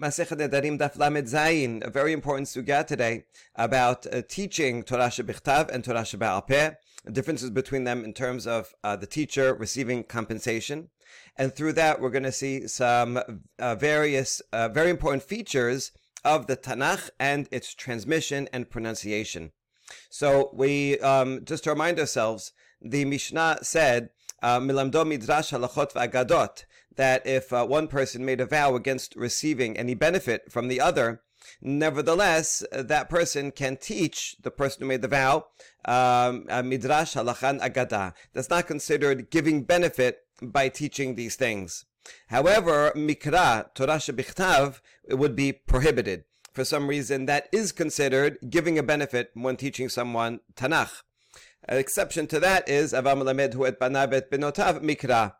Masechet Nedarim Daf Lamed Zayin, a very important sugya today about uh, teaching Torah Shebichtav and Torah Sheba'al Peh, differences between them in terms of uh, the teacher receiving compensation. And through that, we're going to see some uh, various, uh, very important features of the Tanakh and its transmission and pronunciation. So we, um, just to remind ourselves, the Mishnah said, uh, Milamdo Midrash Halachot V'Agadot, that if uh, one person made a vow against receiving any benefit from the other, nevertheless, uh, that person can teach the person who made the vow um, midrash halachan agada. That's not considered giving benefit by teaching these things. However, mikra Torah shebichtav would be prohibited. For some reason, that is considered giving a benefit when teaching someone Tanakh. An exception to that is avam lamed hu et banavet benotav mikra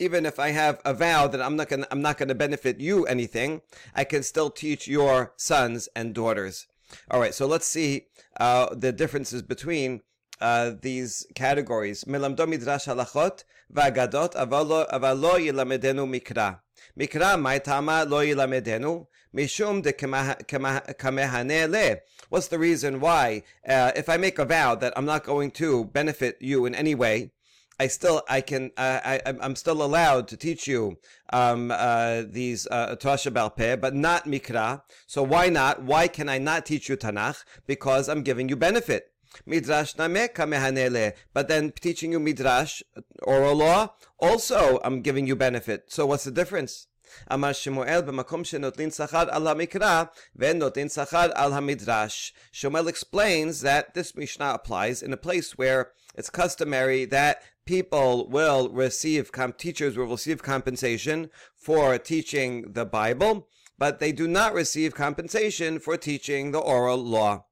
even if I have a vow that I'm not going I'm not going to benefit you anything, I can still teach your sons and daughters. All right, so let's see uh, the differences between uh, these categories. Milamdo midrash halachot v'agadot avalo yilamedenu mikra. Mikra maitama lo yilamedenu mishum de kamehane le. What's the reason why? Uh, if I make a vow that I'm not going to benefit you in any way, I still I can uh, I I'm still allowed to teach you um, uh, these uh, Torah Peh, but not Mikra. So why not? Why can I not teach you Tanakh? Because I'm giving you benefit. Midrash kamehanele, but then teaching you Midrash, oral law, also I'm giving you benefit. So what's the difference? אמר שמואל במקום שנוטלין שכר על המקרא ונוטלין שכר על המדרש. Shmuel explains that this Mishnah applies in a place where it's customary that people will receive, teachers will receive compensation for teaching the Bible, but they do not receive compensation for teaching the oral law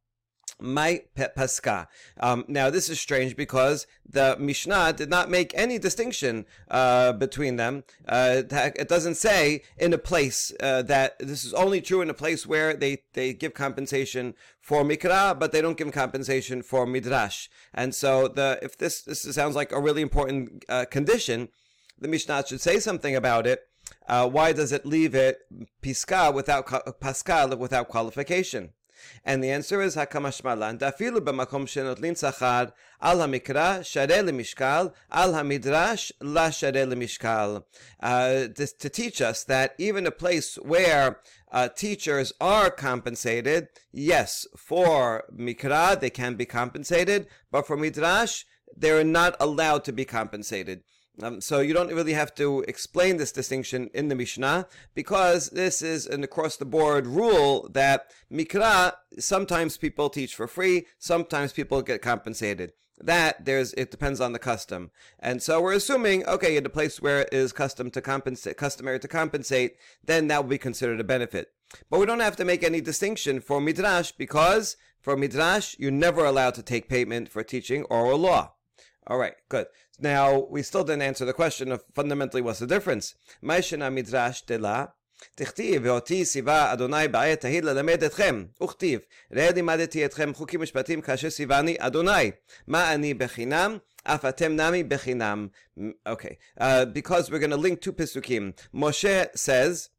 my paska. Um, now, this is strange because the Mishnah did not make any distinction uh, between them. Uh, it doesn't say in a place uh, that this is only true in a place where they, they give compensation for mikra, but they don't give compensation for midrash. And so, the if this this sounds like a really important uh, condition, the Mishnah should say something about it. Uh, why does it leave it piska without pascal without qualification? And the answer is Hakamash Malan. Dafilu b'makom shenotlin tzachar al hamikra shareh lemishkal al hamidrash la shareh lemishkal. Uh, to teach us that even a place where uh, teachers are compensated, yes, for mikra they can be compensated, but for midrash they're not allowed to be compensated. Um, so you don't really have to explain this distinction in the Mishnah because this is an across the board rule that Mikra, sometimes people teach for free, sometimes people get compensated. That there's it depends on the custom. And so we're assuming, okay, in a place where it is custom to compensate customary to compensate, then that will be considered a benefit. But we don't have to make any distinction for Midrash because for Midrash, you're never allowed to take payment for teaching oral law. All right, good. Now, we still didn't answer the question of fundamentally what's the difference. Maishana midrash tela. תכתיב, ואותי ציווה אדוני בעת ההיא ללמד אתכם, וכתיב, ראה לימדתי אתכם חוקים משפטים כאשר ציווני אדוני, מה אני בחינם? אף אתם נמי בחינם. Okay, uh, because we're going to link two pisukim. Moshe says,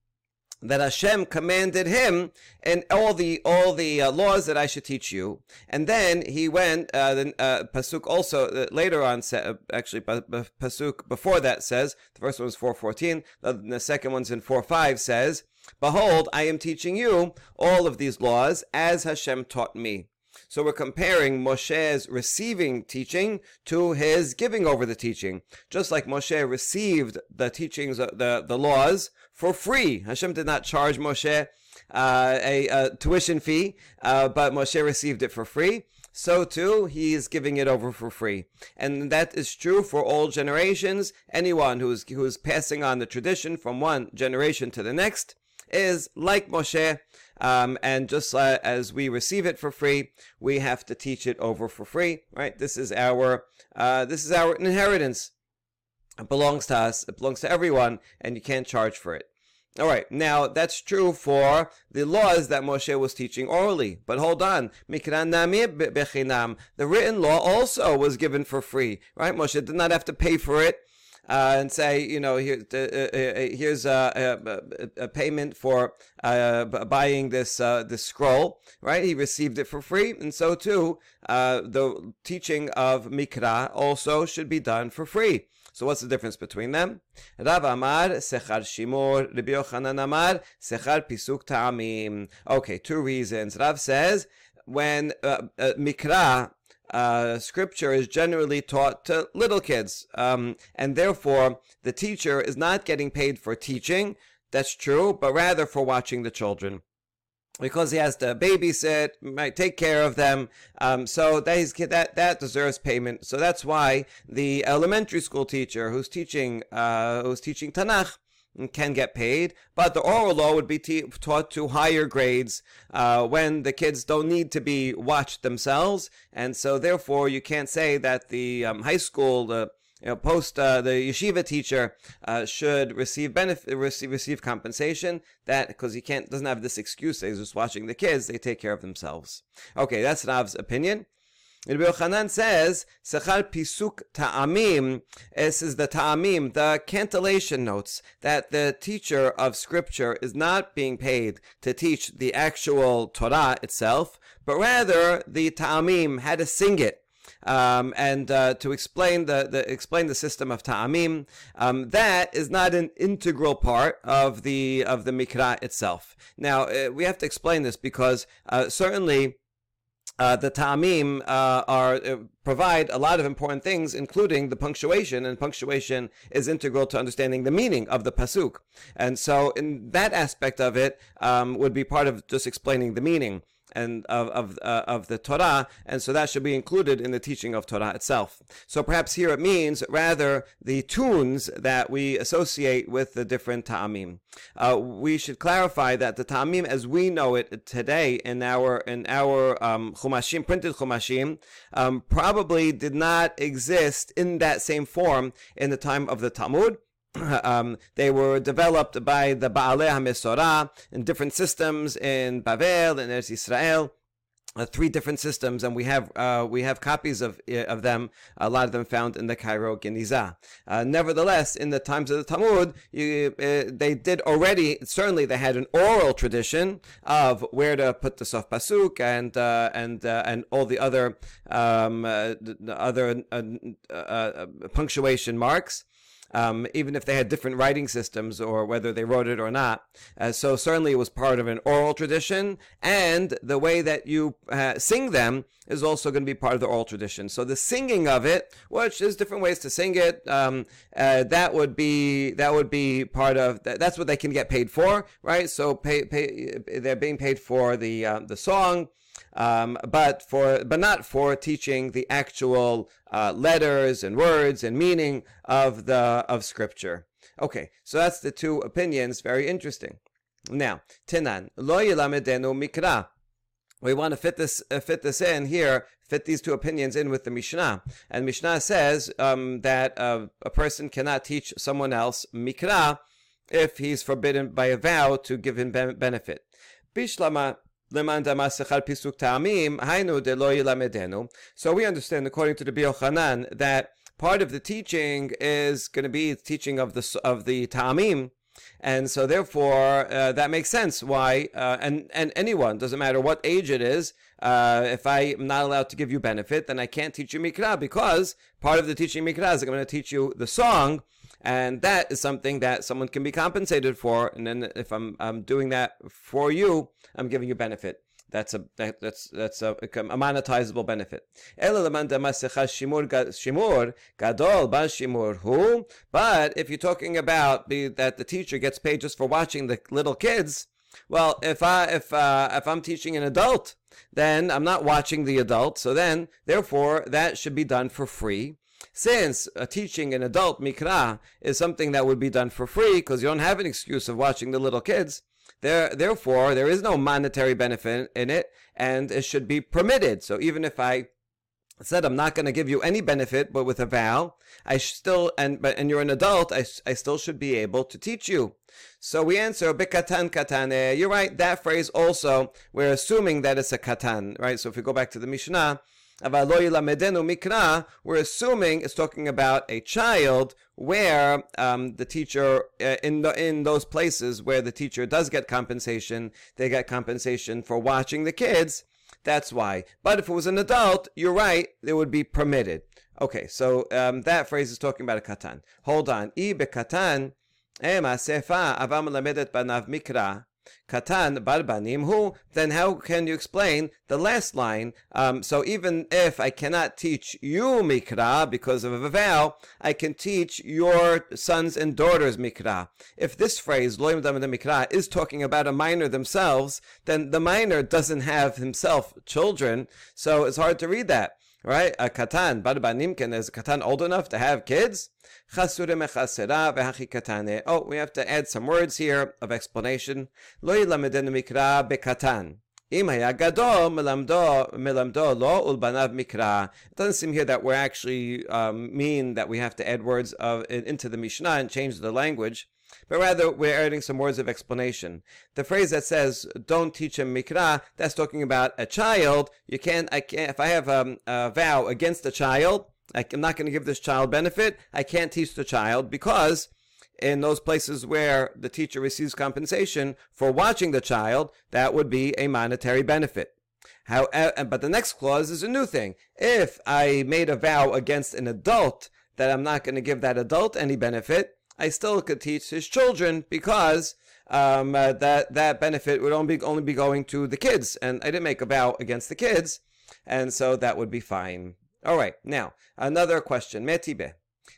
that Hashem commanded him and all the all the uh, laws that I should teach you. And then he went. Uh, the uh, pasuk also uh, later on uh, actually pasuk before that says the first one is four fourteen. The, the second one's in four five says, "Behold, I am teaching you all of these laws as Hashem taught me." So we're comparing Moshe's receiving teaching to his giving over the teaching. Just like Moshe received the teachings, the, the laws for free. Hashem did not charge Moshe uh, a, a, tuition fee, uh, but Moshe received it for free. So too, he is giving it over for free. And that is true for all generations. Anyone who is, who is passing on the tradition from one generation to the next is like Moshe, um, and just uh, as we receive it for free, we have to teach it over for free. Right? This is our uh, this is our inheritance. It belongs to us. It belongs to everyone, and you can't charge for it. All right, now that's true for the laws that Moshe was teaching orally. But hold on, the written law also was given for free, right? Moshe did not have to pay for it. Uh, and say, you know, here, uh, uh, here's a, a, a, payment for uh, buying this uh, this scroll, right? He received it for free, and so too, uh, the teaching of Mikra also should be done for free. So what's the difference between them? Rav Amar Sechar Shimor, Rabbi Yochanan Amar Sechar Pisuk Ta'amim. Okay, two reasons. Rav says when uh, uh, Mikra uh, scripture is generally taught to little kids, um, and therefore the teacher is not getting paid for teaching. That's true, but rather for watching the children because he has to babysit, might take care of them. Um, so that, he's, that that deserves payment. So that's why the elementary school teacher who's teaching uh, who's teaching Tanakh can get paid, but the oral law would be taught to higher grades uh, when the kids don't need to be watched themselves, and so therefore you can't say that the um, high school the you know, post uh, the yeshiva teacher uh, should receive benefit, receive, receive compensation. That because he can't doesn't have this excuse. He's just watching the kids. They take care of themselves. Okay, that's Rav's opinion. Rabbi Yochanan says, Sechar Pisuk Ta'amim, this is the Ta'amim, the cantillation notes, that the teacher of Scripture is not being paid to teach the actual Torah itself, but rather the Ta'amim had to sing it um, and uh, to explain the, the, explain the system of ta'amim. Um, that is not an integral part of the of the mikra itself. Now uh, we have to explain this because uh, certainly. Uh, the ta'amim uh, are uh, provide a lot of important things, including the punctuation, and punctuation is integral to understanding the meaning of the pasuk. And so, in that aspect of it, um, would be part of just explaining the meaning and of of, uh, of the Torah, and so that should be included in the teaching of Torah itself. So perhaps here it means rather the tunes that we associate with the different ta'amim. Uh, we should clarify that the ta'amim, as we know it today in our in our um, chumashim, printed chumashim, um, probably did not exist in that same form in the time of the Talmud. um, they were developed by the Baalei HaMesorah in different systems in Bavel and Eretz Israel. Uh, three different systems, and we have uh, we have copies of uh, of them. A lot of them found in the Cairo Geniza. Uh, nevertheless, in the times of the Talmud, you, uh, they did already. Certainly, they had an oral tradition of where to put the sof pasuk and uh, and and all the other um, the other punctuation marks um, even if they had different writing systems or whether they wrote it or not. Uh, so certainly it was part of an oral tradition, and the way that you uh, sing them is also going to be part of the oral tradition. So the singing of it, which there's different ways to sing it, um, uh, that would be that would be part of that, that's what they can get paid for, right? So pay, pay they're being paid for the uh, the song um, but for but not for teaching the actual uh, letters and words and meaning of the of Scripture. Okay, so that's the two opinions. Very interesting. Now, Tinan lo yilamedenu mikra. We want to fit this uh, fit this in here. Fit these two opinions in with the Mishnah, and Mishnah says um, that uh, a person cannot teach someone else mikra if he's forbidden by a vow to give him benefit. Bishlama so we understand, according to the Biochanan, that part of the teaching is going to be teaching of the of the ta'amim, and so therefore uh, that makes sense. Why uh, and and anyone doesn't matter what age it is. Uh, if I am not allowed to give you benefit, then I can't teach you mikra because part of the teaching mikra is I'm going to teach you the song and that is something that someone can be compensated for. And then if I'm I'm doing that for you, I'm giving you benefit. That's a that, that's that's a, a monetizable benefit. But if you're talking about that the teacher gets paid just for watching the little kids, well, if I if uh, if I'm teaching an adult, then I'm not watching the adult. So then, therefore, that should be done for free. Since uh, teaching an adult mikra is something that would be done for free because you don't have an excuse of watching the little kids, there, therefore, there is no monetary benefit in it, and it should be permitted. So even if I said I'm not going to give you any benefit, but with a vow, I still and but and you're an adult, I, I still should be able to teach you. So we answer bekatan katane. You're right. That phrase also we're assuming that it's a katan, right? So if we go back to the Mishnah, we're assuming it's talking about a child where um, the teacher uh, in the, in those places where the teacher does get compensation, they get compensation for watching the kids. That's why. But if it was an adult, you're right, it would be permitted. Okay, so um, that phrase is talking about a katan. Hold on. I bekatan, ema sefa avam lamedet banav mikra. Katan barbanim hu, then how can you explain the last line? Um, so even if I cannot teach you mikra because of a vow, I can teach your sons and daughters mikra. If this phrase, loyim mikra, is talking about a minor themselves, then the minor doesn't have himself children, so it's hard to read that right? A katan, barbanimken, is a katan old enough to have kids? Oh, we have to add some words here of explanation. Lo yilamedenu mikra bekatan. It doesn't seem here that we're actually um, mean that we have to add words of, into the Mishnah and change the language but rather we're adding some words of explanation. The phrase that says "Don't teach him mikra," that's talking about a child. You can't. I can't. If I have um, a vow against a child, I'm not going to give this child benefit. I can't teach the child because in those places where the teacher receives compensation for watching the child, that would be a monetary benefit. How, uh, but the next clause is a new thing. If I made a vow against an adult that I'm not going to give that adult any benefit, I still could teach his children because um, uh, that that benefit would only be, only be going to the kids, and I didn't make a vow against the kids, and so that would be fine. All right, now another question. Metibe.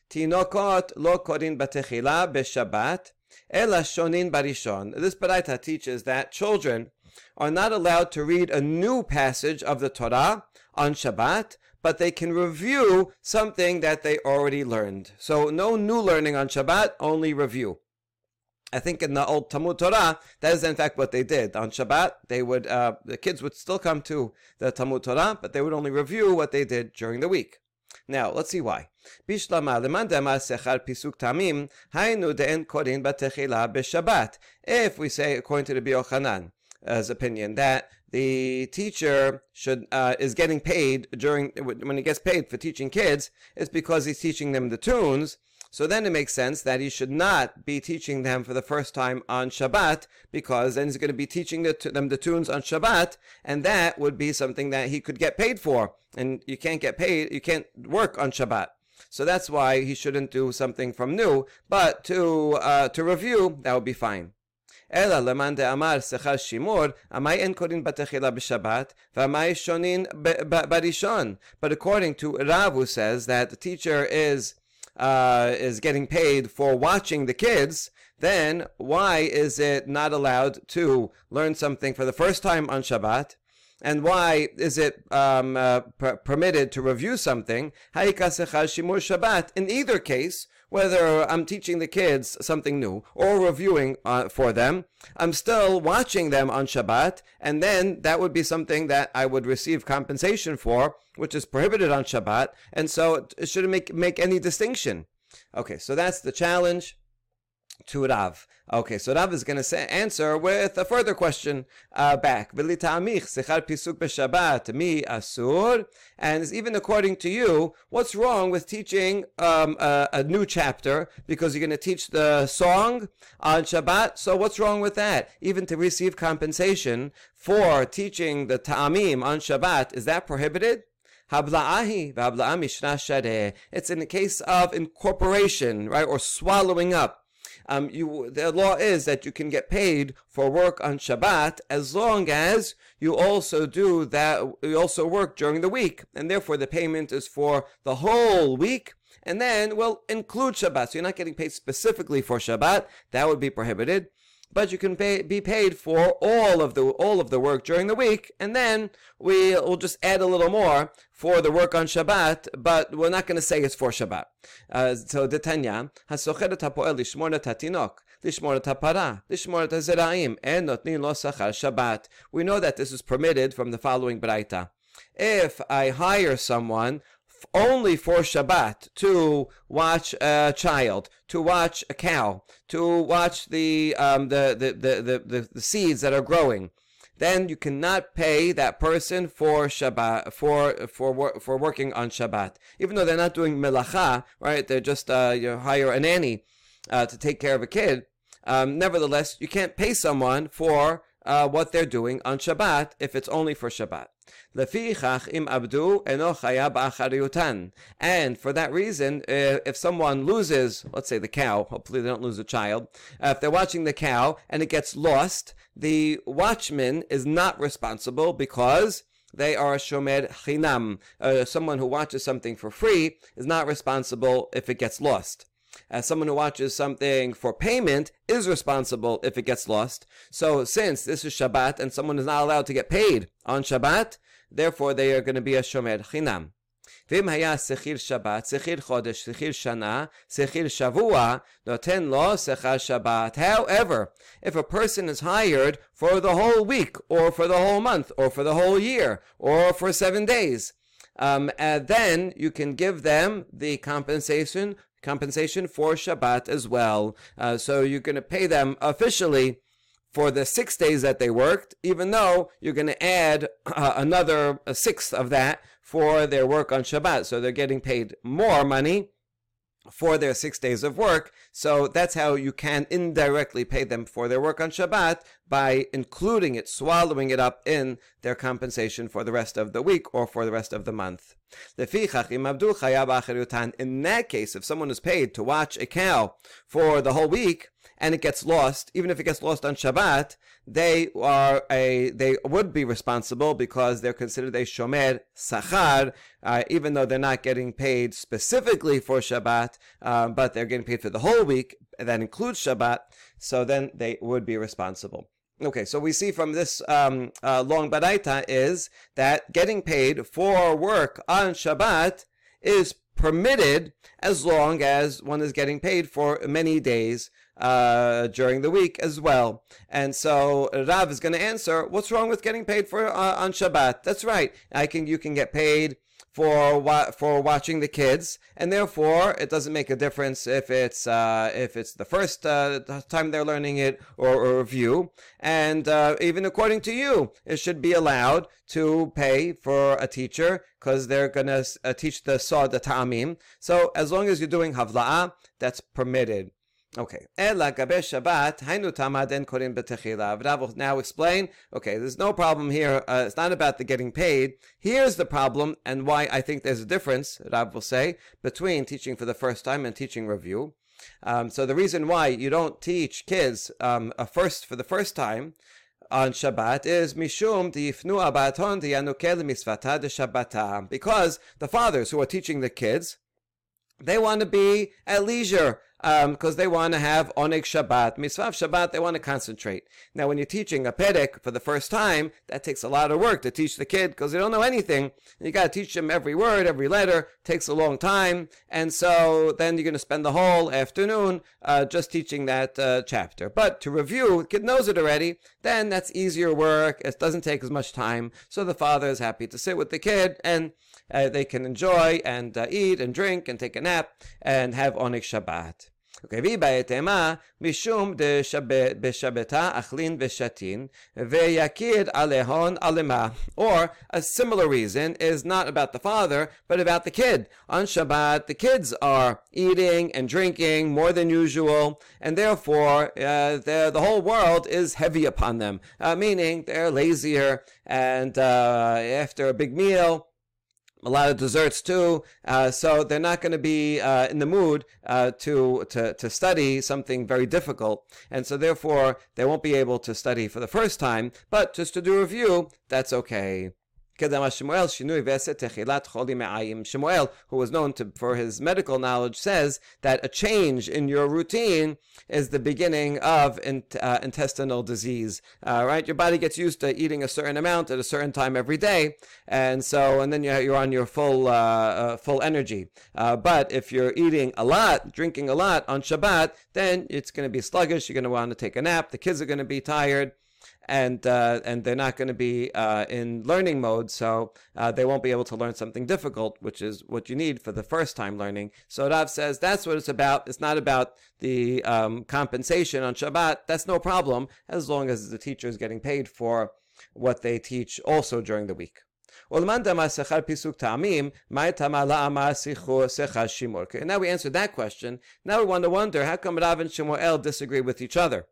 Tinokot lo korin batechila b'Shabbat ela shonin barishon. This baraita teaches that children are not allowed to read a new passage of the Torah on Shabbat, but they can review something that they already learned. So no new learning on Shabbat, only review. I think in the old Talmud Torah, that is in fact what they did. On Shabbat, they would uh, the kids would still come to the Talmud Torah, but they would only review what they did during the week. Now, let's see why. If we say, according to the Yochanan, as opinion, that the teacher should uh, is getting paid during when he gets paid for teaching kids it's because he's teaching them the tunes. So then it makes sense that he should not be teaching them for the first time on Shabbat because then he's going to be teaching the, them the tunes on Shabbat and that would be something that he could get paid for. And you can't get paid you can't work on Shabbat. So that's why he shouldn't do something from new but to uh, to review that would be fine אלא למאן דאמר שכר שימור, עמי אין קוראים בתחילה בשבת, ועמי שונין בראשון. But according to Rav, who says that the teacher is uh, is getting paid for watching the kids, then why is it not allowed to learn something for the first time on Shabbat? And why is it um, uh, per- permitted to review something? In either case, whether I'm teaching the kids something new or reviewing uh, for them, I'm still watching them on Shabbat, and then that would be something that I would receive compensation for, which is prohibited on Shabbat, and so it shouldn't make, make any distinction. Okay, so that's the challenge to Rav. Okay, so Rav is going to answer with a further question uh, back. And even according to you, what's wrong with teaching um, a, a, new chapter because you're going to teach the song on Shabbat? So what's wrong with that? Even to receive compensation for teaching the ta'amim on Shabbat, is that prohibited? It's in the case of incorporation, right, or swallowing up um, you, the law is that you can get paid for work on Shabbat as long as you also do that, you also work during the week, and therefore the payment is for the whole week. And then we'll include Shabbat. So you're not getting paid specifically for Shabbat. That would be prohibited but you can pay, be paid for all of the all of the work during the week, and then we will just add a little more for the work on Shabbat, but we're not going to say it's for Shabbat. Uh, so the Tanya hasochet hapoel lishmor tatinok. לשמור את הפרה, לשמור את הזרעים, אין נותנים לו שכר שבת. We know that this is permitted from the following braita. If I hire someone only for Shabbat to watch a child, to watch a cow, to watch the um, the, the, the, the, the seeds that are growing, then you cannot pay that person for Shabbat for for for working on Shabbat, even though they're not doing melacha, right? They're just uh, you hire a nanny uh, to take care of a kid. Um, nevertheless, you can't pay someone for uh, what they're doing on Shabbat if it's only for Shabbat. And for that reason, uh, if someone loses, let's say the cow, hopefully they don't lose a child, uh, if they're watching the cow and it gets lost, the watchman is not responsible because they are shomer chinam. Uh, someone who watches something for free is not responsible if it gets lost as someone who watches something for payment is responsible if it gets lost. So since this is Shabbat and someone is not allowed to get paid on Shabbat, therefore they are going to be a shomer chinam. ואם היה שכיר שבת, שכיר חודש, שכיר שנה, שכיר שבוע, נותן לו שכר שבת. However, if a person is hired for the whole week, or for the whole month, or for the whole year, or for seven days, um, and then you can give them the compensation compensation for Shabbat as well. Uh, so you're going to pay them officially for the six days that they worked, even though you're going to add uh, another sixth of that for their work on Shabbat. So they're getting paid more money for their six days of work. So that's how you can indirectly pay them for their work on Shabbat by including it, swallowing it up in their compensation for the rest of the week or for the rest of the month. In that case, if someone is paid to watch a cow for the whole week and it gets lost, even if it gets lost on Shabbat, they are a they would be responsible because they're considered a shomer sachar, uh, even though they're not getting paid specifically for Shabbat, uh, but they're getting paid for the whole week. That includes Shabbat, so then they would be responsible. Okay, so we see from this um, uh, long baraita is that getting paid for work on Shabbat is permitted as long as one is getting paid for many days uh, during the week as well. And so Rav is going to answer, what's wrong with getting paid for uh, on Shabbat? That's right. I can you can get paid for wa- for watching the kids, and therefore it doesn't make a difference if it's uh, if it's the first uh, time they're learning it or, or review. And uh, even according to you, it should be allowed to pay for a teacher because they're gonna uh, teach the sod the ta'amim. So as long as you're doing havla'ah, that's permitted. Okay. Ela gabe Shabbat, hainu tamaden korin betechila. Rav will now explain, okay, there's no problem here. Uh, it's not about the getting paid. Here's the problem and why I think there's a difference, Rav will say, between teaching for the first time and teaching review. Um, so the reason why you don't teach kids um, a first for the first time on Shabbat is mishum difnu abaton diyanukel misvata de Shabbata. Because the fathers who are teaching the kids, they want to be at leisure because um, they want to have Oneg Shabbat, Mitzvah Shabbat, they want to concentrate. Now, when you're teaching a Perek for the first time, that takes a lot of work to teach the kid because they don't know anything. You got to teach them every word, every letter, takes a long time. And so then you're going to spend the whole afternoon uh, just teaching that uh, chapter. But to review, the kid knows it already, then that's easier work. It doesn't take as much time. So the father is happy to sit with the kid and uh, they can enjoy and uh, eat and drink and take a nap and have Oneg Shabbat. וכבי בהתאמה משום בשבתה אכלין ושתין ויקיר עליהון עלמה. Or a similar reason is not about the father but about the kid. On Shabbat the kids are eating and drinking more than usual and therefore uh, the whole world is heavy upon them. Uh, meaning they're lazier and uh, after a big meal a lot of desserts too. Uh, so they're not going to be uh, in the mood uh, to, to to study something very difficult, and so therefore they won't be able to study for the first time. But just to do a review, that's okay. Shemuel, who was known to, for his medical knowledge, says that a change in your routine is the beginning of in, uh, intestinal disease. Uh, right, your body gets used to eating a certain amount at a certain time every day, and so and then you're, you're on your full uh, uh full energy. Uh, but if you're eating a lot, drinking a lot on Shabbat, then it's going to be sluggish. You're going to want to take a nap. The kids are going to be tired and uh, and they're not going to be uh, in learning mode, so uh, they won't be able to learn something difficult, which is what you need for the first time learning. So Rav says that's what it's about. It's not about the um, compensation on Shabbat. That's no problem as long as the teacher is getting paid for what they teach also during the week. Okay, now we answered that question. Now we want to wonder how come Rav and Shemuel disagree with each other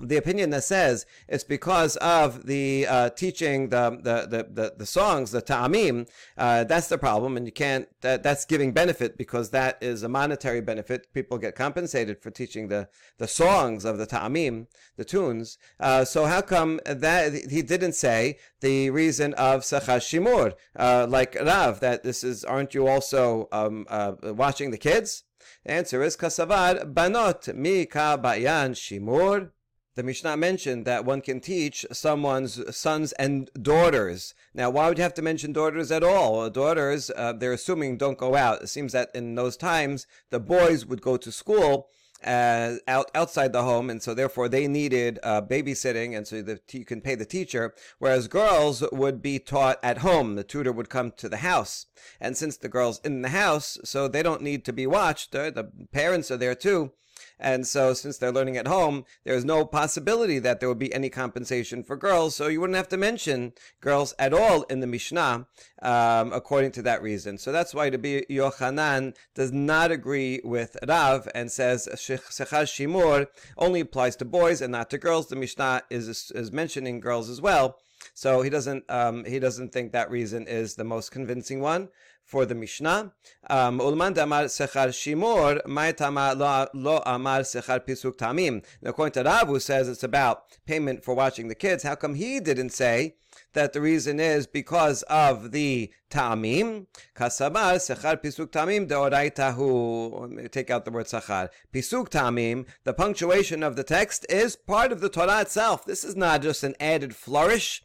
the opinion that says it's because of the uh, teaching the, the, the, the, the songs, the ta'amim, uh, that's the problem, and you can't, that, that's giving benefit because that is a monetary benefit. People get compensated for teaching the, the songs of the ta'amim, the tunes. Uh, so how come that he didn't say the reason of sechar shimur, uh, like Rav, that this is, aren't you also um, uh, watching the kids? The answer is kasavad banot mi ka bayan shimur the Mishnah mentioned that one can teach someone's sons and daughters. Now, why would you have to mention daughters at all? Daughters, uh, they're assuming don't go out. It seems that in those times, the boys would go to school uh, out outside the home, and so therefore they needed uh, babysitting, and so the, you can pay the teacher. Whereas girls would be taught at home; the tutor would come to the house, and since the girls in the house, so they don't need to be watched. Uh, the parents are there too, and so, since they're learning at home, there's no possibility that there would be any compensation for girls. So, you wouldn't have to mention girls at all in the Mishnah, um, according to that reason. So, that's why Rabbi Yochanan does not agree with Rav and says Sechar Shimur only applies to boys and not to girls. The Mishnah is, is mentioning girls as well. So he doesn't um, he doesn't think that reason is the most convincing one for the Mishnah. Um, Ulman sechar shimor, ma'itama lo amar sechar pisuk tamim. According to Rav, who says it's about payment for watching the kids, how come he didn't say that the reason is because of the ta'amim. Kasabar sechar pisuk tamim deoraitahu. Take out the word sechar. Pisuk tamim, the punctuation of the text is part of the Torah itself. This is not just an added flourish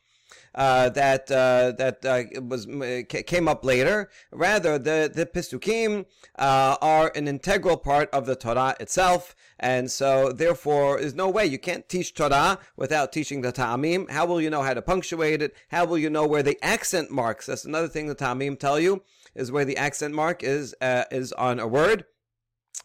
uh, that uh, that uh, was came up later. Rather, the the Pisukim uh, are an integral part of the Torah itself, and so therefore, there's no way you can't teach Torah without teaching the Ta'amim. How will you know how to punctuate it? How will you know where the accent marks? That's another thing the Ta'amim tell you is where the accent mark is uh, is on a word.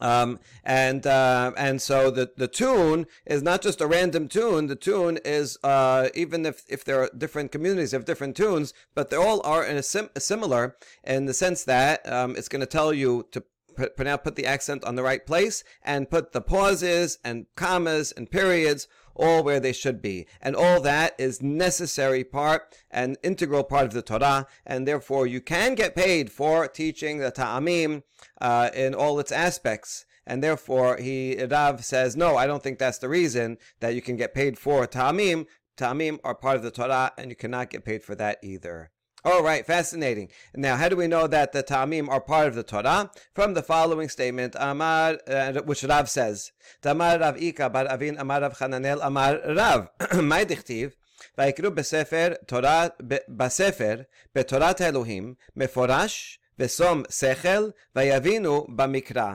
Um, and uh, and so the the tune is not just a random tune. The tune is uh, even if if there are different communities have different tunes, but they all are in a sim- similar in the sense that um, it's going to tell you to put, put put the accent on the right place and put the pauses and commas and periods all where they should be. And all that is necessary part and integral part of the Torah, and therefore you can get paid for teaching the Ta'amim uh, in all its aspects. And therefore, he Rav says, no, I don't think that's the reason that you can get paid for Ta'amim. Ta'amim are part of the Torah, and you cannot get paid for that either. All right, fascinating. Now, how do we know that the Ta'amim are part of the Torah? From the following statement, Amar, uh, which Rav says, Tamar Rav Ika bar Avin Amar Rav Chananel Amar Rav, my dichtiv, ויקראו בספר, תורה, בספר, בתורת האלוהים, מפורש, ושום שכל, ויבינו במקרא.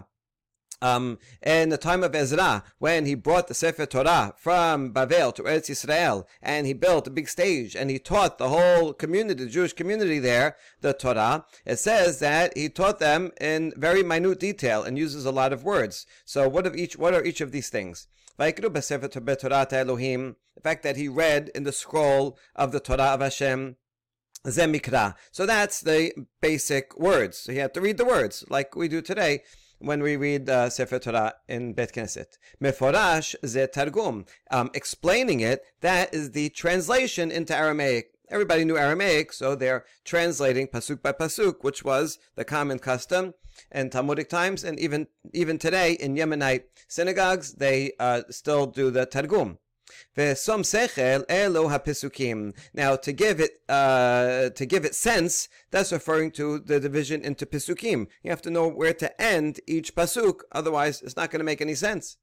um, in the time of Ezra, when he brought the Sefer Torah from Bavel to Eretz Yisrael, and he built a big stage, and he taught the whole community, the Jewish community there, the Torah, it says that he taught them in very minute detail and uses a lot of words. So what of each, what are each of these things? The fact that he read in the scroll of the Torah of Hashem, Zemikra. So that's the basic words. So he had to read the words, like we do today when we read uh, Sefer Torah in Bet Knesset. Meforash ze targum. Um, explaining it, that is the translation into Aramaic. Everybody knew Aramaic, so they're translating pasuk by pasuk, which was the common custom in Talmudic times, and even even today in Yemenite synagogues, they uh, still do the targum. Now, to give it uh, to give it sense, that's referring to the division into pisukim. You have to know where to end each pasuk, otherwise, it's not going to make any sense.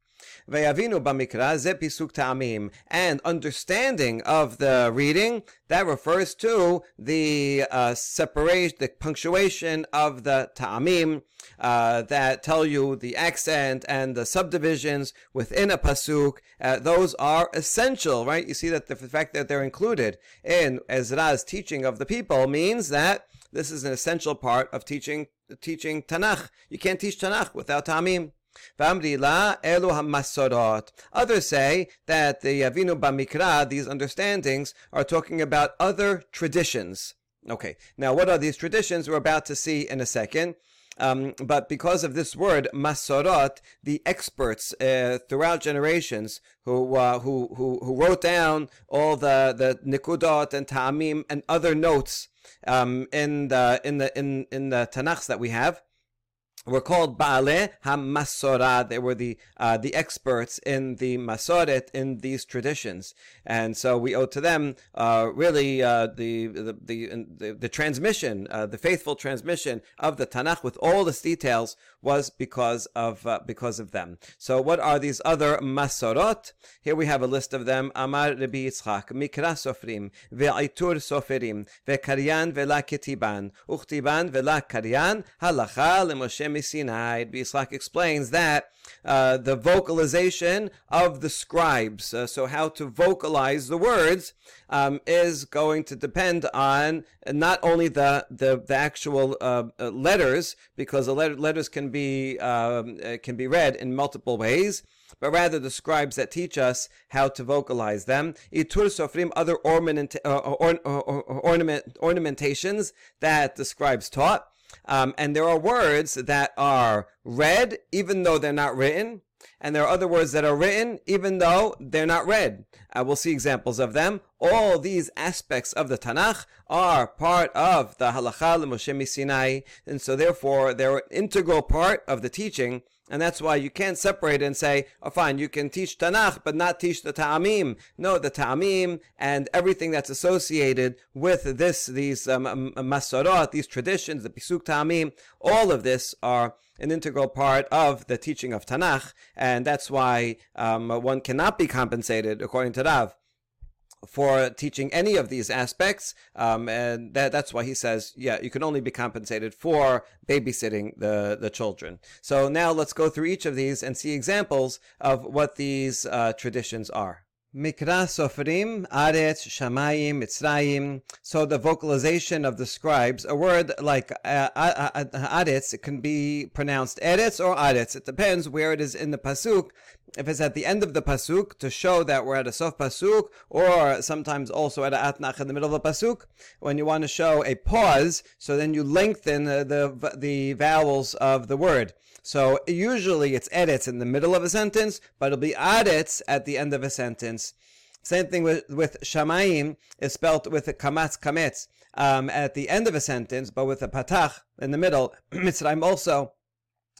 B'mikra ze pisuk ta'amim. And understanding of the reading, that refers to the uh, separation, the punctuation of the ta'amim uh, that tell you the accent and the subdivisions within a pasuk. Uh, those are essential, right? You see that the fact that they're included in Ezra's teaching of the people means that this is an essential part of teaching teaching Tanakh. You can't teach Tanakh without ta'amim. V'amri elu hamasorot. Others say that the Avinu Bamikra, these understandings, are talking about other traditions. Okay, now what are these traditions? We're about to see in a second. Um, but because of this word masorot, the experts uh, throughout generations who, uh, who who who wrote down all the the nikudot and ta'amim and other notes um, in the in the in in the Tanakhs that we have, were called Baale HaMasorah. They were the uh, the experts in the Masoret in these traditions, and so we owe to them uh, really uh, the, the, the the the transmission, uh, the faithful transmission of the Tanakh with all its details was because of uh, because of them. So what are these other Masorot? Here we have a list of them. Amar Rabbi Yitzchak, Mikra Sofrim, Ve'itur Soferim, Ve'karyan Ve'la Ketiban, Uchtiban Ve'la Karyan, Halacha LeMoshe Sinai. Yitzchak explains that uh, the vocalization of the scribes, uh, so how to vocalize the words, um, is going to depend on not only the the, the actual uh, uh letters, because the letter, letters can be um, uh, can be read in multiple ways but rather the scribes that teach us how to vocalize them. Itur sofrim, other ornament, uh, or, or, or, ornament, ornamentations that the scribes taught. Um, and there are words that are read even though they're not written. And there are other words that are written even though they're not read. Uh, we'll see examples of them. All these aspects of the Tanakh are part of the Halacha Moshe Sinai, and so therefore they're an integral part of the teaching and that's why you can't separate and say, oh, fine, you can teach Tanakh, but not teach the Ta'amim. No, the Ta'amim and everything that's associated with this, these um, Masorot, these traditions, the Pisuk Ta'amim, all of this are an integral part of the teaching of Tanakh, and that's why um, one cannot be compensated, according to Rav, for teaching any of these aspects, um, and that, that's why he says, yeah, you can only be compensated for babysitting the, the children. So now let's go through each of these and see examples of what these uh, traditions are. Mikra Sofrim, Aretz, Shamayim, Mitzrayim. So the vocalization of the scribes, a word like uh, uh, uh, uh, Aretz, it can be pronounced Eretz or Aretz. It depends where it is in the Pasuk. If it's at the end of the Pasuk to show that we're at a Sof Pasuk, or sometimes also at a Atnach in the middle of the Pasuk, when you want to show a pause, so then you lengthen the, the, the vowels of the word. So usually it's Eretz in the middle of a sentence, but it'll be Aretz at the end of a sentence. Same thing with, with shamayim is spelled with a kamatz kametz um, at the end of a sentence, but with a patach in the middle. Mitzrayim also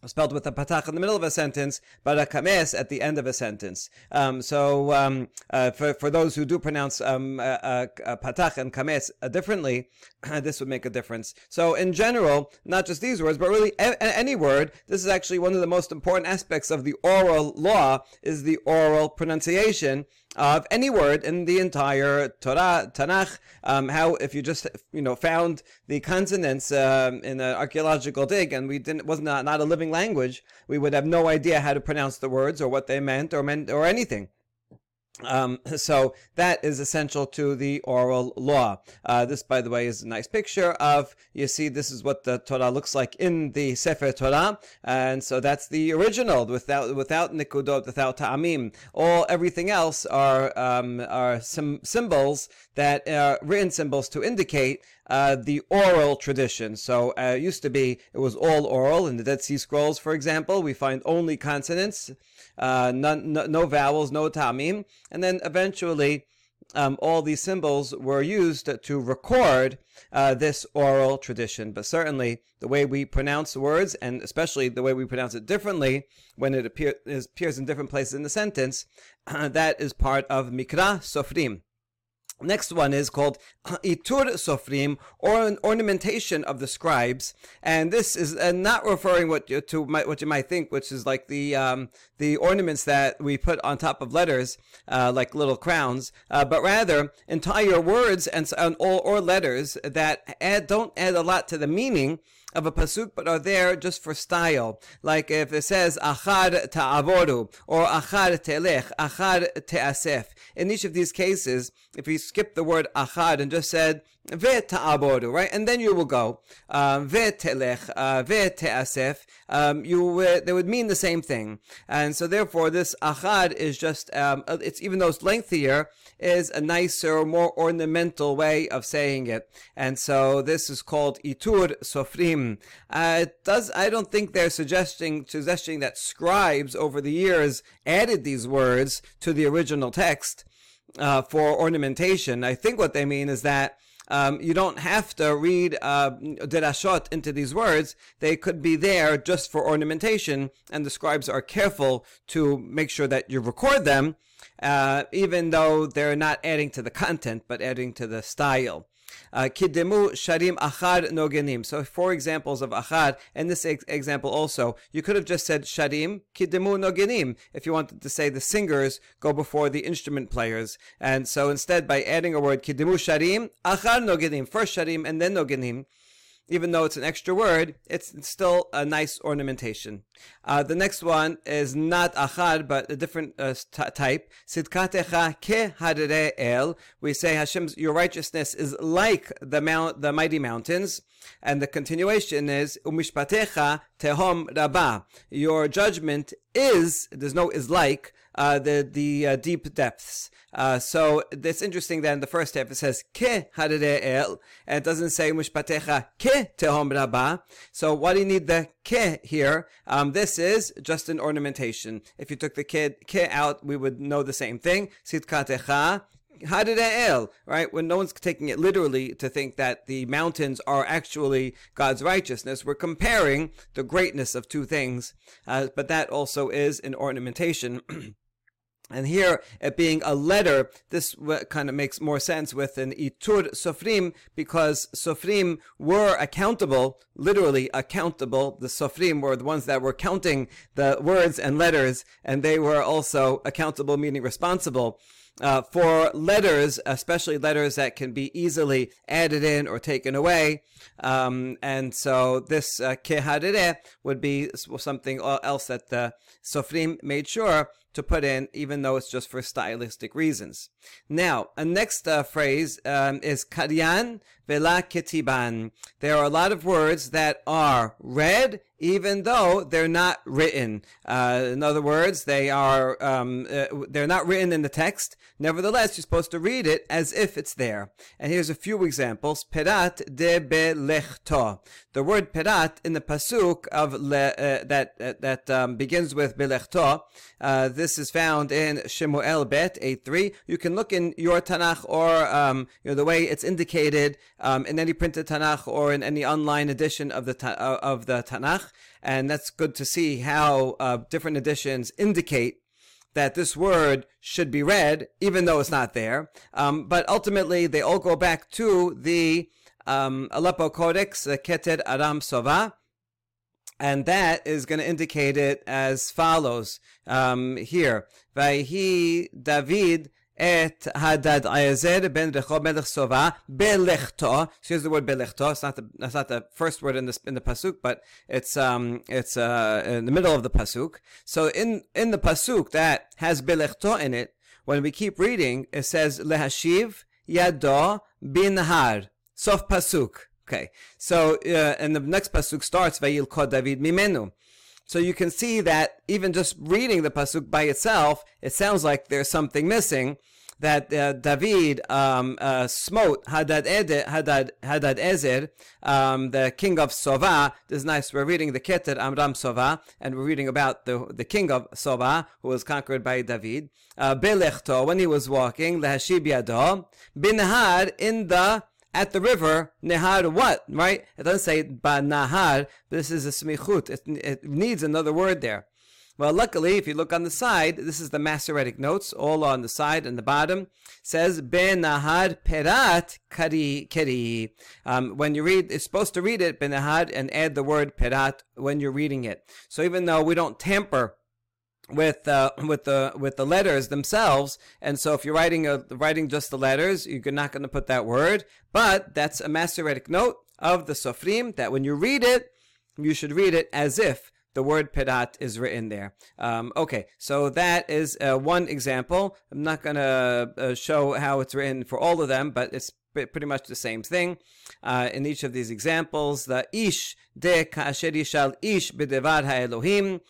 spelled with a patach in the middle of a sentence, but a kames at the end of a sentence. Um, so um, uh, for, for those who do pronounce um, patach and kames uh, differently, this would make a difference. So in general, not just these words, but really a- any word, this is actually one of the most important aspects of the oral law is the oral pronunciation of any word in the entire Torah, Tanakh. Um, how if you just you know found the consonants um, in an archaeological dig and we didn't was not not a living language, we would have no idea how to pronounce the words or what they meant or meant or anything. Um, so that is essential to the oral law. Uh, this, by the way, is a nice picture of, you see, this is what the Torah looks like in the Sefer Torah. And so that's the original without, without nikudot, without ta'amim. All, everything else are, um, are sim- symbols that are written symbols to indicate uh, the oral tradition. So uh, it used to be it was all oral in the Dead Sea Scrolls, for example. We find only consonants, uh, none, no, no, vowels, no tamim, and then eventually. Um, all these symbols were used to record uh, this oral tradition. But certainly, the way we pronounce words, and especially the way we pronounce it differently when it appear, appears in different places in the sentence, that is part of Mikra Sofrim. Next one is called Itur Sofrim, or an ornamentation of the scribes, and this is uh, not referring what you, to my, what you might think, which is like the um, the ornaments that we put on top of letters, uh, like little crowns, uh, but rather entire words and, and or, or letters that add, don't add a lot to the meaning, of a pasuk, but are there just for style. Like if it says achad ta'avodu or achad telech, achad te'asef. In each of these cases, if you skip the word achad and just said ve ta'avodu, right, and then you will go um, ve telech, uh, ve te'asef, um, you they would mean the same thing, and so therefore this achad is just um, it's even though it's lengthier is a nicer, more ornamental way of saying it. And so this is called itur sofrim. Uh, it does, I don't think they're suggesting, suggesting that scribes over the years added these words to the original text uh, for ornamentation. I think what they mean is that um, you don't have to read uh, derashot into these words. They could be there just for ornamentation, and the scribes are careful to make sure that you record them uh, even though they're not adding to the content, but adding to the style. Uh, Kidemu sharim achad nogenim. So four examples of achad, and this ex- example also, you could have just said sharim kidemu nogenim if you wanted to say the singers go before the instrument players. And so instead, by adding a word kidemu sharim achad nogenim, first sharim and then nogenim, even though it's an extra word, it's still a nice ornamentation. Uh, the next one is not achad, but a different uh, t- type. Sidkatecha ke el. We say Hashem's your righteousness is like the mount, the mighty mountains, and the continuation is umishpatecha tehom rabah. Your judgment is there's no is like uh, the the uh, deep depths. Uh, so it's interesting that in the first half it says ke el, and it doesn't say mushpatecha ke tehom rabah. So why do you need the ke here? Um, this is just an ornamentation. If you took the ke, ke out, we would know the same thing. Sitkatecha el, right? When no one's taking it literally to think that the mountains are actually God's righteousness, we're comparing the greatness of two things, uh, but that also is an ornamentation. And here, it being a letter, this kind of makes more sense with an itur sofrim because sofrim were accountable, literally accountable. The sofrim were the ones that were counting the words and letters, and they were also accountable, meaning responsible. Uh, for letters, especially letters that can be easily added in or taken away. Um, and so this uh, would be something else that the Sofrim made sure to put in, even though it's just for stylistic reasons. Now, a next uh, phrase um, is karyan vela ketiban. There are a lot of words that are read even though they're not written. Uh, in other words, they are um, uh, they're not written in the text. Nevertheless, you're supposed to read it as if it's there. And here's a few examples. Perat de belechto. The word perat in the pasuk of le, uh, that uh, that um, begins with belechto. Uh, this is found in Shemuel Bet 8.3. You can look in your Tanakh or um, you know the way it's indicated um, in any printed Tanakh or in any online edition of the uh, of the Tanakh, and that's good to see how uh, different editions indicate that this word should be read, even though it's not there. Um, but ultimately, they all go back to the um, Aleppo Codex, the Keter Aram Sova, and that is going to indicate it as follows um, here. Vayhi David et Hadad ben Rechob melech Sova belechto. So here's the word belechto. It's not the that's not the first word in the in the pasuk, but it's um it's uh in the middle of the pasuk. So in in the pasuk that has belechto in it, when we keep reading, it says lehashiv yado binhar. Sof pasuk. Okay. So uh, and the next pasuk starts vayil David mimenu. So you can see that even just reading the pasuk by itself, it sounds like there's something missing. That uh, David um, uh, smote Hadad, Ede, Hadad, Hadad Ezer, um, the king of Sova. This is nice. We're reading the Keter Aram Sova, and we're reading about the, the king of Sova, who was conquered by David. Uh, Belechto, when he was walking, Lehashib Yado, Binhar, in the at the river, nehar what, right? It doesn't say ba nahar, this is a smichut. It, it, needs another word there. Well, luckily, if you look on the side, this is the Masoretic notes, all on the side and the bottom, says ben nahar perat kari keri. Um, when you read, it's supposed to read it ben nahar and add the word perat when you're reading it. So even though we don't tamper with uh, with the with the letters themselves. And so if you're writing a, writing just the letters, you're not going to put that word. But that's a Masoretic note, of the Sofrim that when you read it, you should read it as if the word perat is written there. Um, okay, so that is uh, one example. I'm not going to uh, show how it's written for all of them, but it's pretty much the same thing. Uh, in each of these examples, the ish de kasher yishal ish bedevar ha'elohim.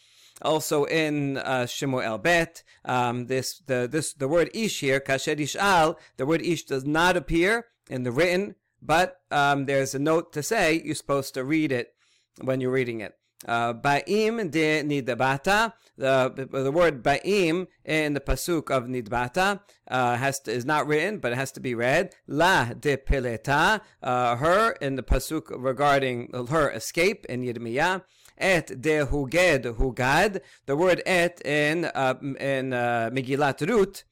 Also in uh, Shemuel Bet, um, this the this the word ish here kasher yishal. The word ish does not appear in the written, but um, there's a note to say you're supposed to read it when you're reading it. Uh, ba'im de nidbata. The, the word ba'im in the pasuk of nidbata uh, has to, is not written, but it has to be read. La de pileta. Uh, her in the pasuk regarding her escape in Yirmiyah. Et de huged hugad. The word et in uh, in uh, Megillat Rut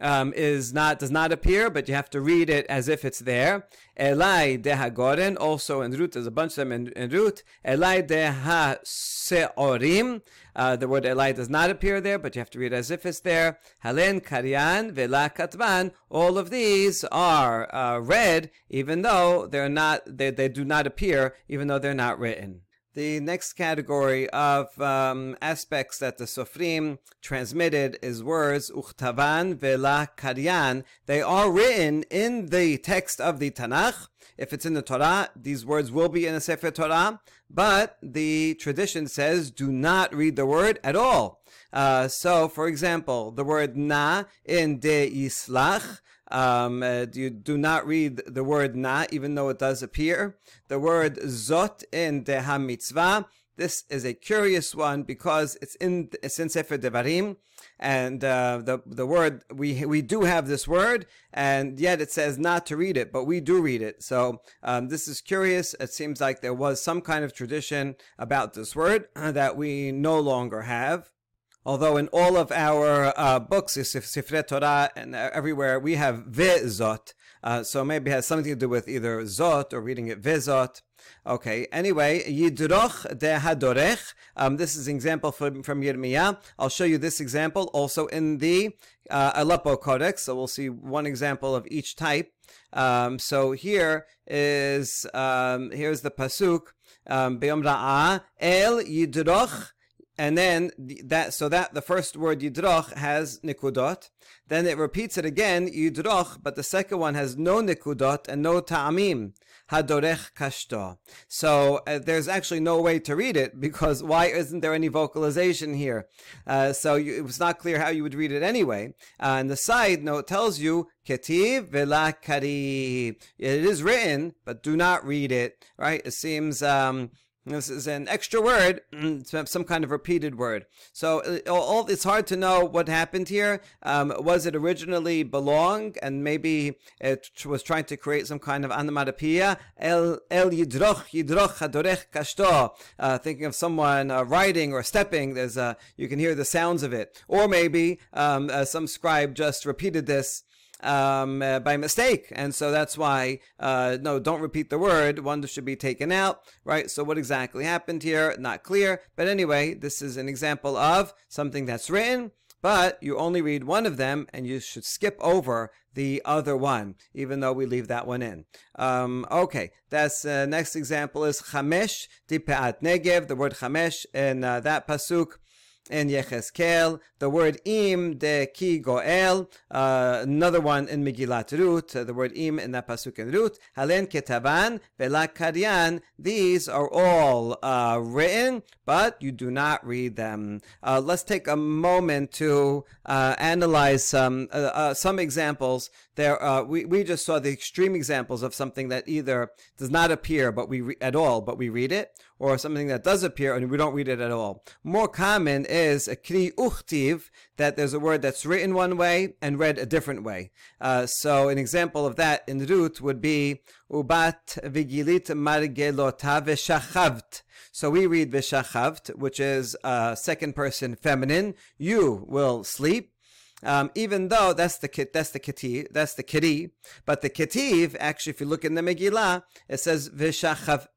um, is not does not appear, but you have to read it as if it's there. Elai dehagoren, also in Rut, there's a bunch of them in, in Rut. Elai deha seorim. Uh, the word Elai does not appear there, but you have to read as if it's there. Halen karyan vela katban. All of these are uh, read, even though they're not. They, they do not appear, even though they're not written. The next category of um, aspects that the Sofrim transmitted is words uchtavan vela karyan. They are written in the text of the Tanakh. If it's in the Torah, these words will be in the Sefer Torah, but the tradition says do not read the word at all. Uh, so, for example, the word na in de islach um, uh, you do not read the word na, even though it does appear. The word zot in Deha Mitzvah. This is a curious one because it's in it's in Sefer Devarim, and uh, the the word we we do have this word, and yet it says not to read it, but we do read it. So um, this is curious. It seems like there was some kind of tradition about this word that we no longer have. Although in all of our uh, books, Sifrei Torah and everywhere, we have Vezot. Uh, so maybe it has something to do with either Zot or reading it Vezot. Okay, anyway, Yidroch de Hadorech. Um, this is an example from, from Yirmiyah. I'll show you this example also in the uh, Aleppo Codex. So we'll see one example of each type. Um, so here is, um, here's the Pasuk. Um, Be'om Ra'ah, El Yidroch and then that so that the first word yidroch has nikudot. Then it repeats it again yidroch, but the second one has no nikudot and no ta'amim. Hadorech kashto. So uh, there's actually no way to read it because why isn't there any vocalization here? Uh, so you, it was not clear how you would read it anyway. Uh, and the side note tells you ketiv vela kari. It is written, but do not read it. Right? It seems. Um, this is an extra word, some kind of repeated word. So uh, all, it's hard to know what happened here. Um, was it originally belong, and maybe it was trying to create some kind of onomatopoeia? El el yidroch yidroch hadorech kashto. Uh, thinking of someone uh, riding or stepping, there's a, you can hear the sounds of it. Or maybe um, uh, some scribe just repeated this um, uh, by mistake. And so that's why, uh, no, don't repeat the word. One should be taken out, right? So what exactly happened here? Not clear. But anyway, this is an example of something that's written, but you only read one of them and you should skip over the other one, even though we leave that one in. Um, okay, that's uh, next example is chamesh di pe'at negev, the word chamesh in uh, that pasuk in Yechezkel, the word im de ki goel, uh, another one in Megillat Rut, uh, the word im in that pasuk in Rut, halen ketavan karyan. These are all uh, written, but you do not read them. Uh, let's take a moment to uh, analyze some uh, some examples. There, we we just saw the extreme examples of something that either does not appear, but we re- at all, but we read it, or something that does appear and we don't read it at all. More common is a kri uchtiv, that there's a word that's written one way and read a different way. Uh, so an example of that in Rut would be ubat vigilit margelota veshachavt. So we read veshachavt, which is second person feminine. You will sleep. Um, even though that's the that's the kiti, that's the kiti, but the kitiv actually, if you look in the Megillah, it says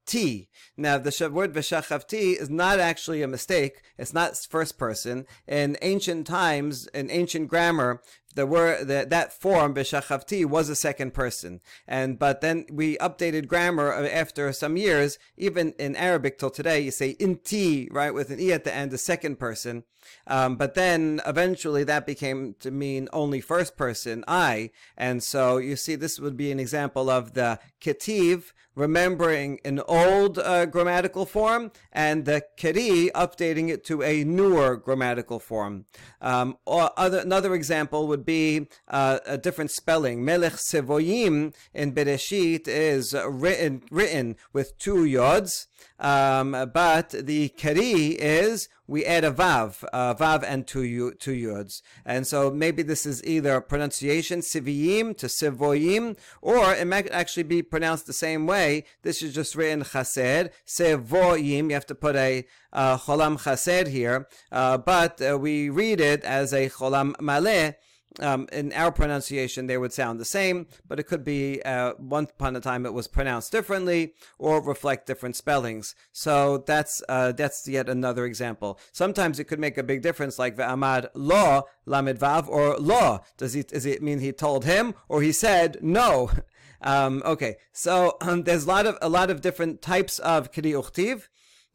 v'shachavti. Now the word v'shachavti is not actually a mistake. It's not first person. In ancient times, in ancient grammar, the word that that form b'shachavti was a second person, and but then we updated grammar after some years. Even in Arabic till today, you say inti right with an e at the end, the second person. Um, but then eventually that became to mean only first person, I. And so you see, this would be an example of the ketiv remembering an uh, grammatical form and the keri updating it to a newer grammatical form. Um, or other, another example would be uh, a different spelling. Melech Sevoyim in Bereshit is written, written with two yods. Um, but the keri is we add a vav, vav and two two yods, and so maybe this is either pronunciation siviyim to sivoyim, or it might actually be pronounced the same way. This is just written chaser sevoyim. You have to put a uh, cholam here, uh, but uh, we read it as a cholam maleh um, in our pronunciation, they would sound the same, but it could be uh, once upon a time it was pronounced differently or reflect different spellings. So that's uh, that's yet another example. Sometimes it could make a big difference, like ve'amad lo lamed vav or lo. Does he does it mean he told him or he said no? Um, okay, so um, there's a lot of a lot of different types of kiri uchtiv.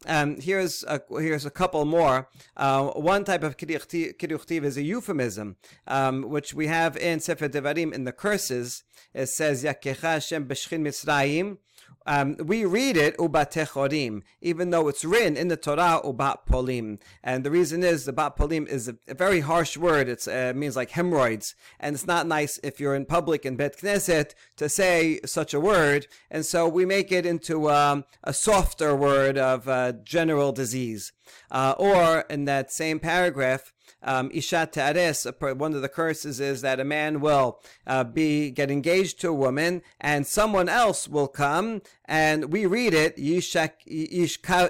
Um, here's a, here's a couple more. Uh, one type of kiruchtiv is a euphemism, um, which we have in Sefer Devarim in the curses. It says Yakecha Hashem b'shchin Mitzrayim um, we read it ubatechorim, even though it's written in the Torah ubat polim. And the reason is the polim is a, a very harsh word. It uh, means like hemorrhoids, and it's not nice if you're in public in Bet Knesset to say such a word. And so we make it into um, a softer word of uh, general disease. Uh, or in that same paragraph, um, Ishat Ta'ares, one of the curses is that a man will uh, be get engaged to a woman and someone else will come and we read it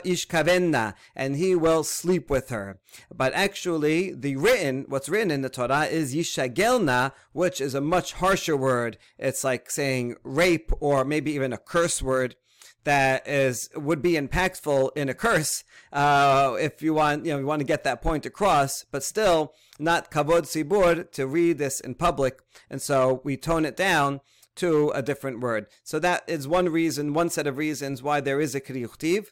Ishkavenna and he will sleep with her. But actually, the written, what's written in the Torah is Yishagelna, which is a much harsher word. It's like saying rape or maybe even a curse word that is would be impactful in a curse uh, if you want you know you want to get that point across, but still not kavod sibur to read this in public, and so we tone it down to a different word. So that is one reason, one set of reasons why there is a kriyuchtiv.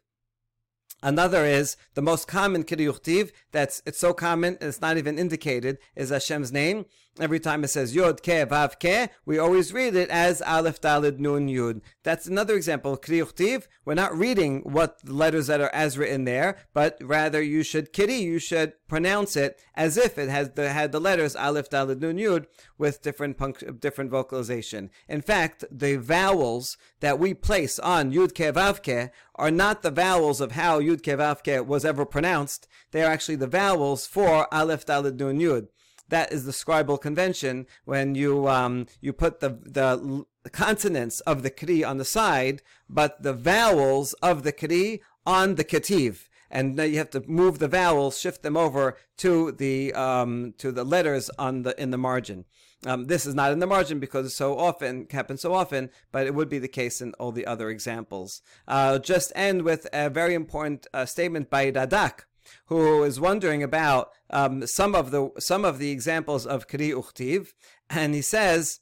Another is the most common kiriyuchtiv. That's it's so common it's not even indicated is Hashem's name. Every time it says Yod Ke Vav Ke, we always read it as Aleph Dalid Nun Yud. That's another example. Kriyuchtiv. We're not reading what letters that are as written there, but rather you should kiri. You should pronounce it as if it has the had the letters Aleph Dalid Nun Yud with different punct- different vocalization. In fact, the vowels that we place on Yud Ke Vav Ke are not the vowels of how Yud Ke Vav Ke was ever pronounced. They are actually the vowels for Aleph Dalid Nun Yud. That is the scribal convention when you um, you put the the consonants of the kri on the side, but the vowels of the kri on the ketiv and now you have to move the vowels, shift them over to the um, to the letters on the in the margin. Um, this is not in the margin because it so often happens so often, but it would be the case in all the other examples. Uh, just end with a very important uh, statement by Radak, who is wondering about um, some of the some of the examples of kri uchtiv, and he says.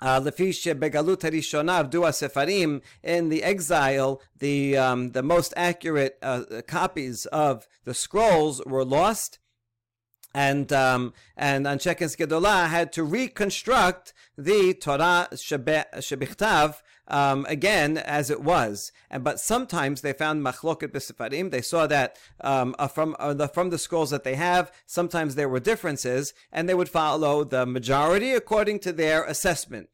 Dua sefarim in the exile, the um, the most accurate uh, copies of the scrolls were lost, and um, and Anshekes Gedolah had to reconstruct the Torah Shebichtav um, again as it was. And but sometimes they found machloket b'sefarim. They saw that um, uh, from uh, the from the scrolls that they have. Sometimes there were differences, and they would follow the majority according to their assessment.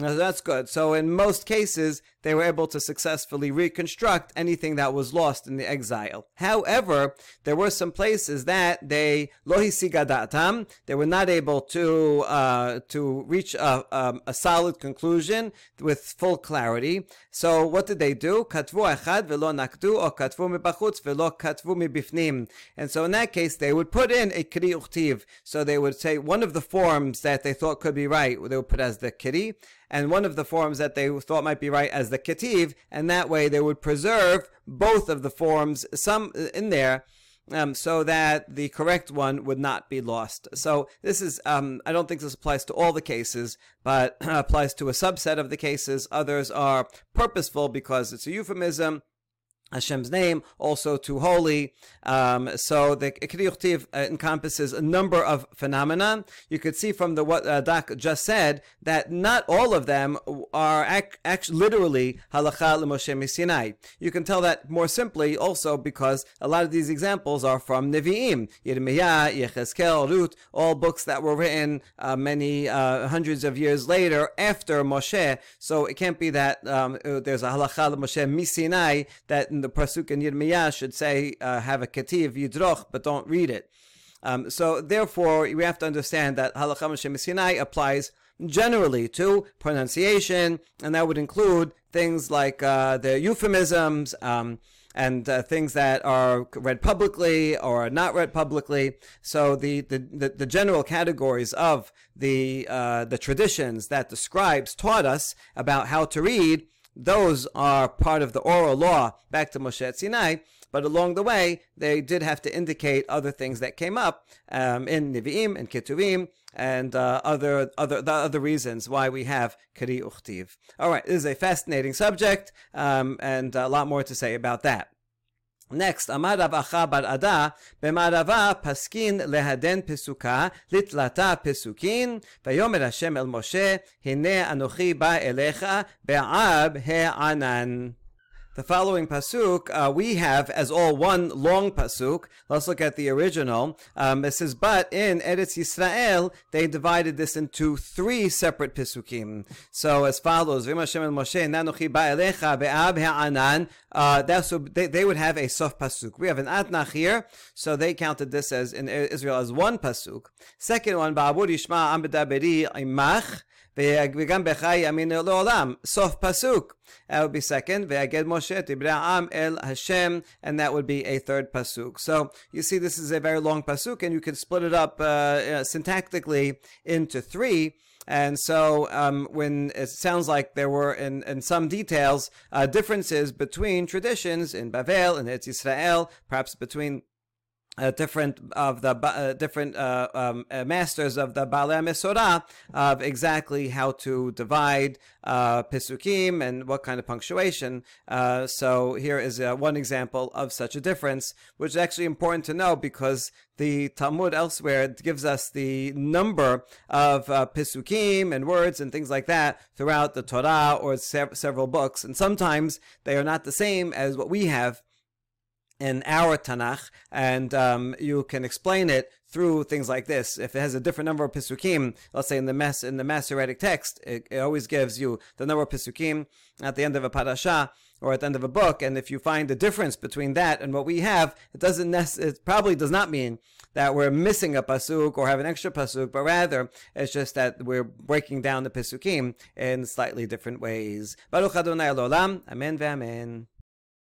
Now, that's good. So in most cases, they were able to successfully reconstruct anything that was lost in the exile. However, there were some places that they lohisigadatam, they were not able to uh, to reach a, um, a, solid conclusion with full clarity. So what did they do? Katvu echad velo nakdu or katvu mibachutz velo katvu mibifnim. And so in that case, they would put in a kiri uchtiv. So they would say one of the forms that they thought could be right, they would put as the kiri, and one of the forms that they thought might be right as the ketiv, and that way they would preserve both of the forms, some in there, um, so that the correct one would not be lost. So this is, um, I don't think this applies to all the cases, but applies to a subset of the cases. Others are purposeful because it's a euphemism Hashem's name, also to holy. Um, so the Kriyochtiv uh, encompasses a number of phenomena. You could see from the what uh, just said that not all of them are actually literally halacha l'Moshe Sinai. You can tell that more simply also because a lot of these examples are from Nevi'im, Yirmiyah, Yechezkel, Ruth, all books that were written uh, many uh, hundreds of years later after Moshe. So it can't be that um, there's a halacha l'Moshe Sinai that the pasuk in Yirmiyah should say uh, have a ketiv yidroch, but don't read it. Um, so therefore, we have to understand that halacha Moshe Sinai applies generally to pronunciation, and that would include things like uh, the euphemisms. Um, and uh, things that are read publicly or not read publicly. So the, the, the, the general categories of the, uh, the traditions that the scribes taught us about how to read those are part of the oral law back to Moshe at Sinai, but along the way, they did have to indicate other things that came up um, in Nevi'im and Ketuvim and uh, other other the other reasons why we have Kari Uchtiv. All right, this is a fascinating subject, um, and a lot more to say about that. רב אחא בר עדה, במערבה פסקין להדן פסוקה, לתלתה פסוקין, ויאמר השם אל משה, הנה אנוכי בא אליך בעב הענן. The following pasuk uh, we have as all one long pasuk. Let's look at the original. Um, it says, but in Eretz Yisrael they divided this into three separate pasukim. So as follows: V'Mashem el Moshe nanochi ba'elecha be'ab ha'anan. Uh, that's they, they would have a sof pasuk. We have an atnach here, so they counted this as in Israel as one pasuk. Second one, ba'abur yishma am imach. וגם בך יאמין לעולם. סוף פסוק. That would be second. Ve'aged Moshe tibra'am el Hashem, and that would be a third pasuk. So you see, this is a very long pasuk, and you can split it up uh, uh, syntactically into three. And so, um, when it sounds like there were, in, in some details, uh, differences between traditions in Bavel and Eretz Israel, perhaps between uh, different of the uh, different uh, um, uh, masters of the Baalei Mesorah of exactly how to divide uh, Pisukim and what kind of punctuation. Uh, so here is one example of such a difference, which is actually important to know because the Talmud elsewhere gives us the number of Pisukim and words and things like that throughout the Torah or several books, and sometimes they are not the same as what we have in our Tanakh, and um, you can explain it through things like this. If it has a different number of pisukim, let's say in the mess in the Masoretic text, it, it, always gives you the number of pisukim at the end of a parasha or at the end of a book. And if you find the difference between that and what we have, it doesn't nec- it probably does not mean that we're missing a pasuk or have an extra pasuk, but rather it's just that we're breaking down the pisukim in slightly different ways. Baruch Adonai Amen ve'amen.